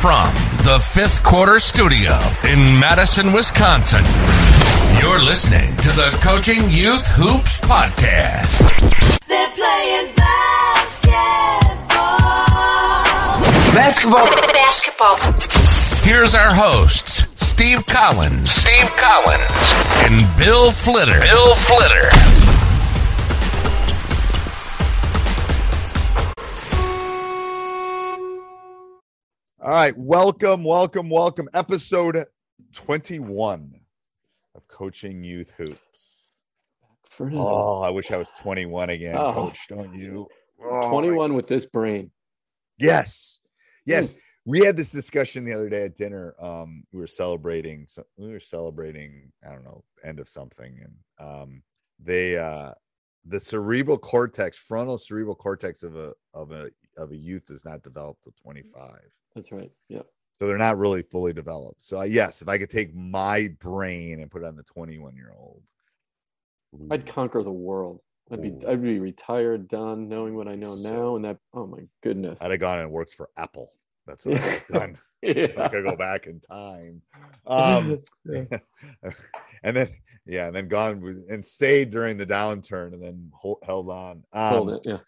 From the fifth quarter studio in Madison, Wisconsin, you're listening to the Coaching Youth Hoops Podcast. They're playing basketball. Basketball. Basketball. Here's our hosts, Steve Collins. Steve Collins. And Bill Flitter. Bill Flitter. All right, welcome, welcome, welcome. Episode 21 of Coaching Youth Hoops. Oh, I wish I was 21 again, Oh. coach, don't you? Oh, 21 with this brain. Yes. Yes. Mm. We had this discussion the other day at dinner. Um, we were celebrating so we were celebrating, I don't know, end of something. And um they uh the cerebral cortex, frontal cerebral cortex of a of a of a youth is not developed till 25. That's right. Yeah. So they're not really fully developed. So I, yes, if I could take my brain and put it on the 21 year old, I'd conquer the world. I'd be. I'd be retired, done, knowing what I know So- now, and that oh my goodness. I'd have gone and worked for Apple. That's what I'd have done. I could go back in time. Um, Yeah. and then yeah, and then gone with, and stayed during the downturn, and then hold, held on. Um, Hold it. Yeah.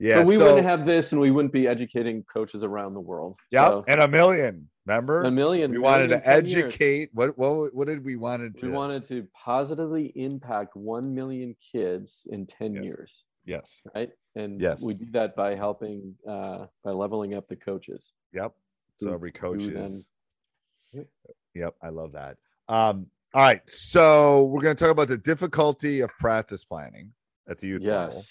Yeah, but we so- wouldn't have this, and we wouldn't be educating coaches around the world. Yeah, So, and a million. Remember, a million. we wanted to in 10 years. educate. What what what did we wanted to? We wanted to positively impact one million kids in ten Yes. years, Yes. right? And Yes. we do that by helping, uh, by leveling up the coaches. Yep. So every coach is. then- Yep, I love that. Um, all right, so we're going to talk about the difficulty of practice planning at the youth level.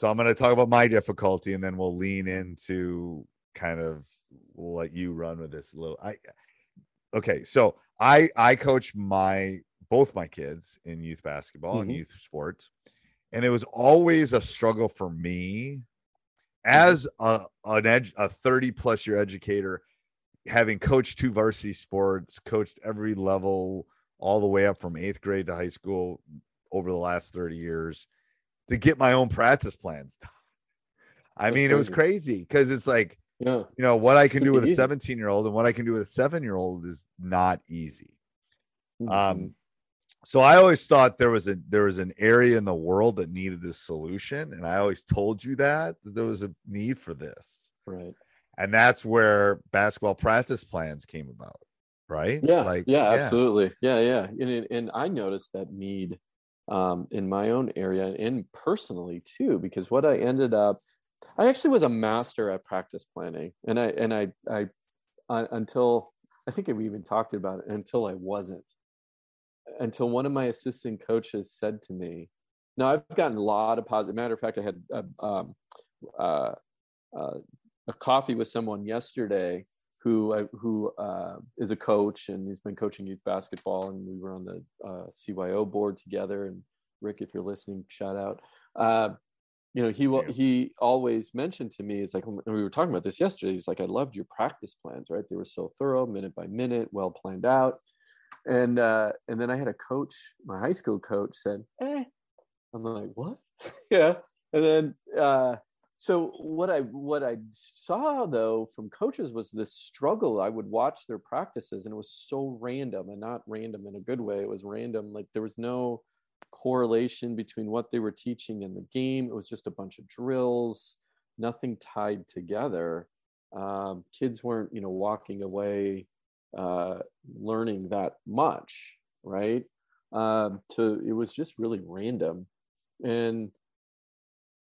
So I'm going to talk about my difficulty, and then we'll lean into kind of we'll let you run with this a little. I okay, so I I coach my both my kids in youth basketball and Mhm. youth sports, and it was always a struggle for me as a an edge a 30 plus year educator having coached two varsity sports coached every level all the way up from eighth grade to high school over the last 30 years to get my own practice plans. I That's mean, it was crazy. crazy because it's like, Yeah. you know, what I can do with a 17 year old and what I can do with a seven year old is not easy. Mm-hmm. Um, so I always thought there was a there was an area in the world that needed this solution, and I always told you that, that there was a need for this, right. and that's where basketball practice plans came about, right? Yeah, like yeah, absolutely. Yeah, yeah. And and I noticed that need um, in my own area and personally too, because what I ended up, I actually was a master at practice planning, and I and I I uh, until I think we even talked about it until I wasn't, until one of my assistant coaches said to me, "Now I've gotten a lot of positive. Matter of fact, I had a, um, uh, uh, a coffee with someone yesterday who I, who uh, is a coach and he's been coaching youth basketball and we were on the uh, CYO board together. And Rick if you're listening shout out. Uh, you know he will he always mentioned to me it's like we were talking about this yesterday he's like i loved your practice plans right? They were so thorough minute by minute well planned out. And uh and then i had a coach my high school coach said eh. I'm like what? Yeah. And then uh so what i what i saw though from coaches was this struggle i would watch their practices and it was so random and not random in a good way it was random like there was no correlation between what they were teaching in the game. It was just a bunch of drills, nothing tied together. Um, kids weren't, you know, walking away uh, learning that much, right? Um, so it was just really random. And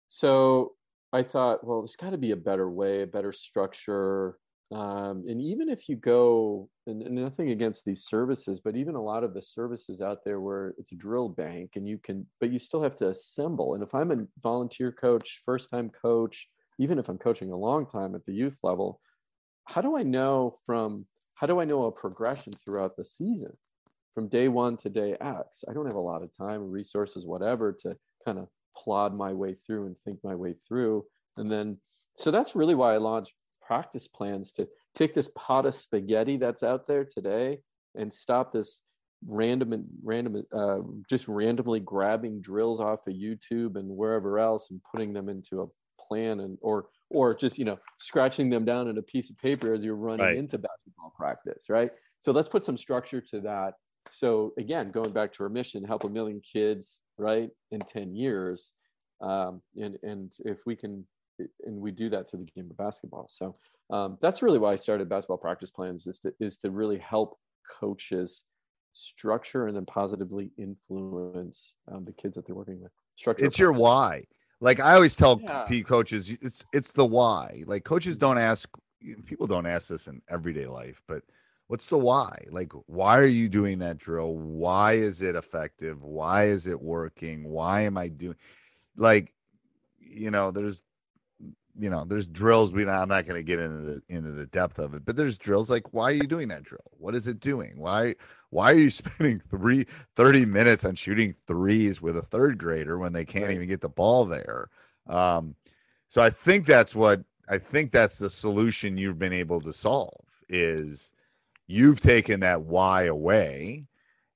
so I thought, well, there's got to be a better way, a better structure. Um, and even if you go, and, and, nothing against these services, but even a lot of the services out there where it's a drill bank and you can, but you still have to assemble. And if I'm a volunteer coach, first time coach, even if I'm coaching a long time at the youth level, how do I know from, how do I know a progression throughout the season from day one to day X? I don't have a lot of time, resources, whatever, to kind of plod my way through and think my way through. And then, so that's really why I launched practice plans to take this pot of spaghetti that's out there today and stop this random and random uh, just randomly grabbing drills off of youtube and wherever else and putting them into a plan and or or just you know scratching them down in a piece of paper as you're running right. into basketball practice right so let's put some structure to that so again going back to our mission help a million kids right in 10 years um, and and if we can and we do that through the game of basketball. So um, that's really why I started basketball practice plans is to is to really help coaches structure and then positively influence um, the kids that they're working with. Structure. It's your why. Like I always tell yeah. coaches, it's it's the why. Like coaches don't ask people don't ask this in everyday life, but what's the why? Like why are you doing that drill? Why is it effective? Why is it working? Why am I doing like you know, there's you know, there's drills. We I'm not going to get into the into the depth of it, but there's drills like why are you doing that drill? What is it doing? Why why are you spending three 30 minutes on shooting threes with a third grader when they can't right. even get the ball there? Um, so I think that's what I think that's the solution you've been able to solve is you've taken that why away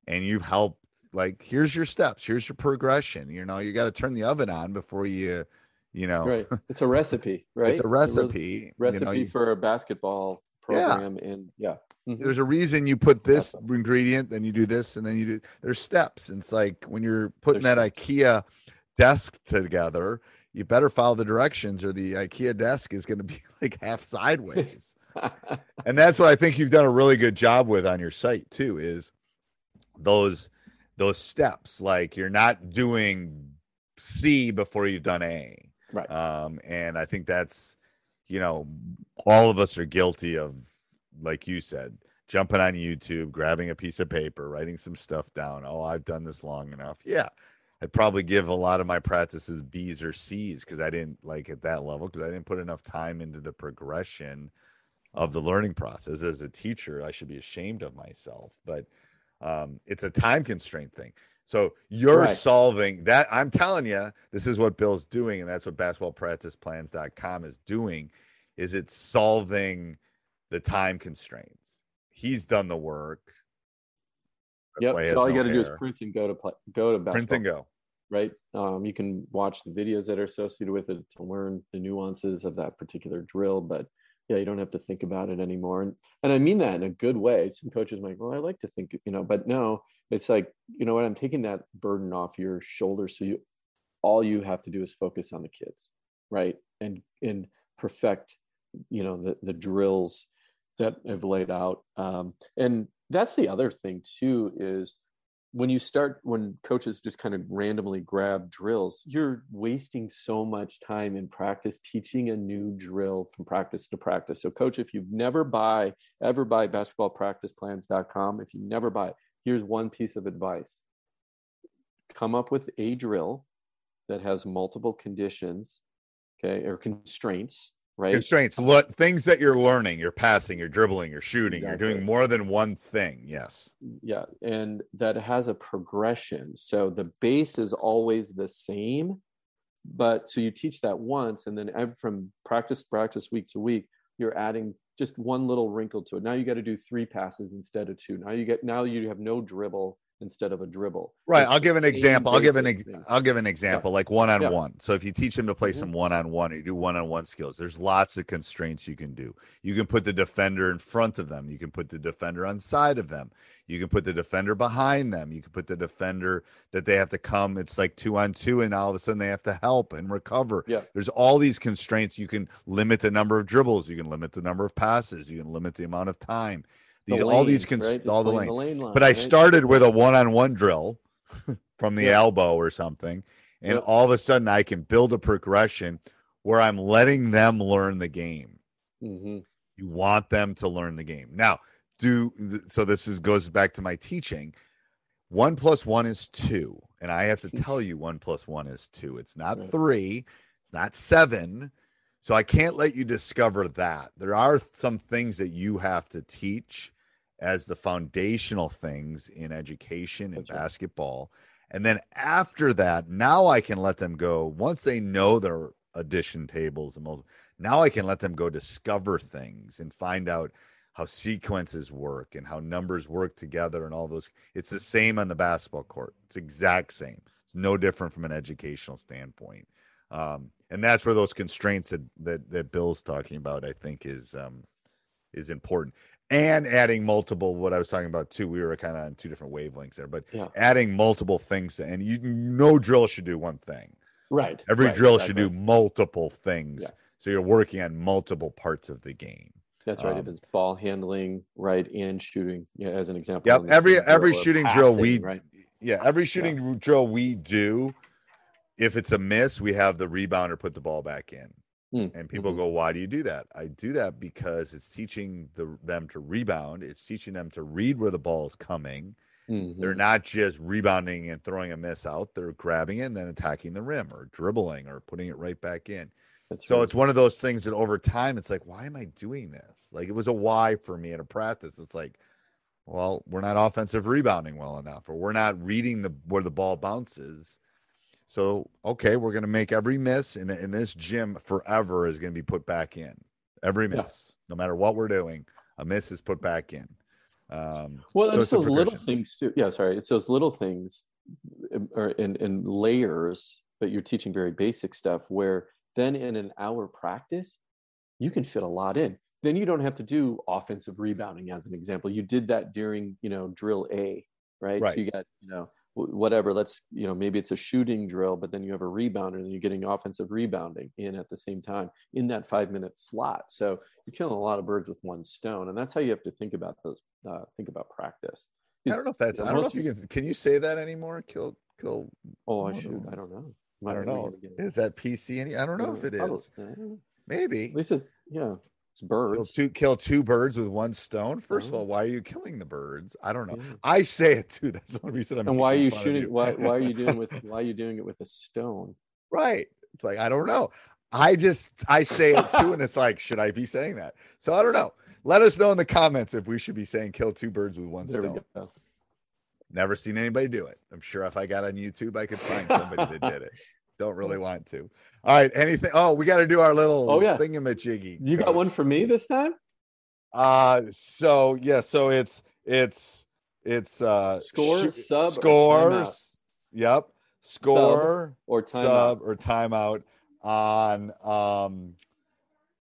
and you've helped like here's your steps, here's your progression. You know, you got to turn the oven on before you you know right it's a recipe right it's a recipe it's a recipe you know, for a basketball program yeah. and yeah mm-hmm. there's a reason you put this awesome. ingredient then you do this and then you do there's steps and it's like when you're putting there's that ikea desk together you better follow the directions or the ikea desk is going to be like half sideways and that's what i think you've done a really good job with on your site too is those those steps like you're not doing c before you've done a Right. Um, and I think that's, you know, all of us are guilty of, like you said, jumping on YouTube, grabbing a piece of paper, writing some stuff down. Oh, I've done this long enough. Yeah. I'd probably give a lot of my practices B's or C's because I didn't like at that level because I didn't put enough time into the progression of the learning process. As a teacher, I should be ashamed of myself, but um, it's a time constraint thing. So you're right. solving that. I'm telling you, this is what Bill's doing, and that's what basketballpracticeplans.com is doing. Is it solving the time constraints? He's done the work. Yep. So all you got to do is print and go to play, go to basketball. Print and go. Right. Um, you can watch the videos that are associated with it to learn the nuances of that particular drill, but yeah, you don't have to think about it anymore. And and I mean that in a good way. Some coaches might, well, I like to think, you know, but no, it's like, you know what, I'm taking that burden off your shoulders. So you all you have to do is focus on the kids, right? And and perfect, you know, the the drills that I've laid out. Um, and that's the other thing too, is when you start when coaches just kind of randomly grab drills you're wasting so much time in practice teaching a new drill from practice to practice. So coach if you never buy ever buy basketballpracticeplans.com if you never buy here's one piece of advice. Come up with a drill that has multiple conditions okay or constraints right? Constraints, what things that you're learning, you're passing, you're dribbling, you're shooting, exactly. you're doing more than one thing. Yes. Yeah. And that has a progression. So the base is always the same, but so you teach that once and then from practice practice week to week you're adding just one little wrinkle to it now you got to do three passes instead of two now you get now you have no dribble instead of a dribble. Right It's i'll give an example i'll give an ex- i'll give an example like one-on-one. So if you teach them to play Mhm. some one-on-one or you do one-on-one skills there's lots of constraints you can do. You can put the defender in front of them. You can put the defender on side of them. You can put the defender behind them. You can put the defender that they have to come it's like two on two and all of a sudden they have to help and recover. Yeah. there's all these constraints. You can limit the number of dribbles. You can limit the number of passes. You can limit the amount of time The all these cons- right? All the playing lanes lane line, but I right? started with a one-on-one drill from the Yeah. elbow or something, and Yep. all of a sudden I can build a progression where I'm letting them learn the game. Mhm. You want them to learn the game. Now, do so this is goes back to my teaching. One plus one is two, and I have to tell you one plus one is two. It's not Right. three, it's not seven. So I can't let you discover that. There are some things that you have to teach as the foundational things in education and right. basketball. And then after that, now I can let them go. Once they know their addition tables and mul- now I can let them go discover things and find out how sequences work and how numbers work together and all those. It's the same on the basketball court. It's exact same. It's no different from an educational standpoint. Um, and that's where those constraints that, that that Bill's talking about, I think, is um, is important. And adding multiple, what I was talking about too, we were kind of on two different wavelengths there, but Yeah. adding multiple things, to, and you no drill should do one thing. right Every right, drill should do multiple things. Yeah. So you're working on multiple parts of the game. That's right. if Um, it's ball handling, right, and shooting, yeah, as an example. Yep. Every every shooting drill we right. yeah, every shooting drill we do, if it's a miss, we have the rebounder put the ball back in. Mm, And people mhm. go, "Why do you do that?" I do that because it's teaching the, them to rebound. It's teaching them to read where the ball is coming. They're Mhm. not just rebounding and throwing a miss out. They're grabbing it and then attacking the rim or dribbling or putting it right back in. That's So right. it's one of those things that over time, it's like, why am I doing this? Like it was a why for me in a practice. It's like, well, we're not offensive rebounding well enough, or we're not reading the where the ball bounces. So okay, we're gonna make every miss in in this gym forever is gonna be put back in. Every Yeah. miss, no matter what we're doing, a miss is put back in. Um, Well, so it's those little things too. Yeah, sorry. It's those little things um, or in, in layers, but you're teaching very basic stuff where then in an hour practice, you can fit a lot in. Then you don't have to do offensive rebounding as an example. You did that during, you know, drill A, right? Right. So you got, you know, whatever, let's, you know, maybe it's a shooting drill, but then you have a rebounder and you're getting offensive rebounding in at the same time in that five minute slot. So you're killing a lot of birds with one stone. And that's how you have to think about those, uh, think about practice. I don't know if that's. I don't know if you can. Can you say that anymore? Kill, kill. Oh, I shoot. I don't know. I don't know. reading it again. Is that PC? Any? I don't know if it is Probably- is. I don't know. Maybe. At least it's yeah, it's Kill birds. two, kill two birds with one stone. First of Oh. all, why are you killing the birds? I don't know. Yeah. I say it too. That's the only reason I'm. And why are you shooting? Why why are you doing with why are you doing it with a stone? right? It's like I don't know. I just I say it too, and it's like, should I be saying that? So I don't know. Let us know in the comments if we should be saying kill two birds with one There we stone. go. Never seen anybody do it. I'm sure if I got on YouTube, I could find somebody that did it. Don't really want to. All right. Anything? Oh, we got to do our little Oh, yeah. thingamajiggy. You got one for me this time? Uh so yeah, so it's it's it's uh Score, shoot- sub, or scores. Yep. Score, Or timeout? sub or timeout on um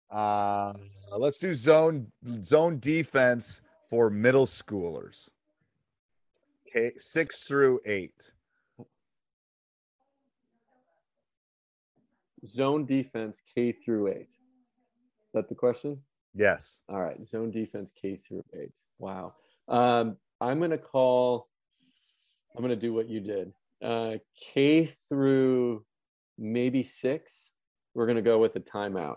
uh let's do zone zone defense for middle schoolers. Okay, six through eight. Zone defense K through eight. Is that the question? Yes. All right, zone defense K through eight. Wow. Um, I'm gonna call. I'm gonna do what you did. Uh, K through maybe six. We're gonna go with a timeout.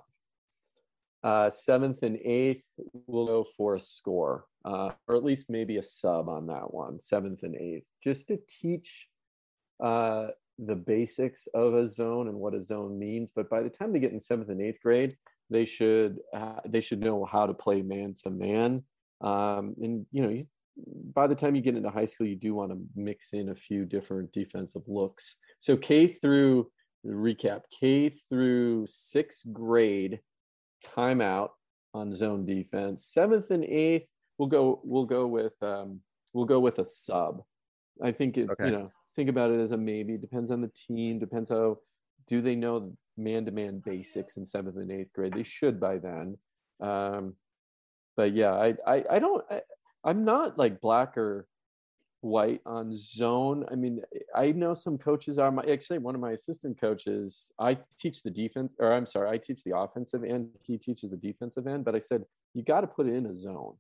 Uh, seventh and eighth, we'll go for a score, uh, or at least maybe a sub on that one. Seventh and eighth, just to teach uh, the basics of a zone and what a zone means. But by the time they get in seventh and eighth grade, they should uh, they should know how to play man to man. Um, and you know, you, by the time you get into high school, you do want to mix in a few different defensive looks. So K through recap K through sixth grade timeout on zone defense. Seventh and eighth, we'll go we'll go with um, we'll go with a sub. I think it's Okay. you know think about it as a maybe. Depends on the team. Depends how do they know man to man basics in seventh and eighth grade. They should by then. Um, but yeah, I I, I don't. I, I'm not like black or white on zone. I mean, I know some coaches are my actually one of my assistant coaches. I teach the defense, or I'm sorry, I teach the offensive end. He teaches the defensive end. But I said you got to put it in a zone.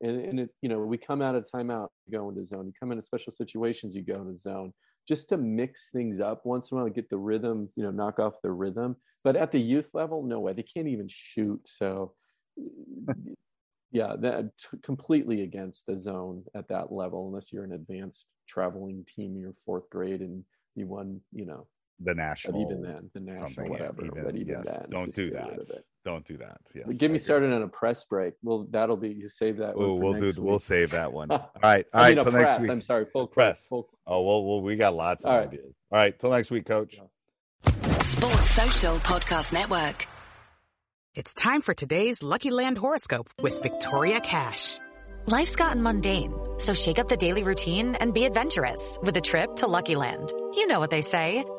And, and it, you know, we come out of timeout, you go into zone. You come into special situations, you go into zone, just to mix things up once in a while, get the rhythm, you know, knock off the rhythm. But at the youth level, no way. They can't even shoot. So, yeah, that t- completely against the zone at that level, unless you're an advanced traveling team in your fourth grade and you won, you know, The but national. even then, the national, something, yeah, whatever. even- but even yes, then, don't do that. rid of it. Don't do that. Yes, But Get me started on a press break. Well, that'll be you save that. one Oh, for we'll next do. We'll save that one. All right. All I right. mean, Till press. next week. I'm sorry, full Press. Full, Oh well, well, we got lots of All right. ideas. All right. Till next week, Coach. Sports Social Podcast Network. It's time for today's Lucky Land horoscope with Victoria Cash. Life's gotten mundane, so shake up the daily routine and be adventurous with a trip to Lucky Land. You know what they say.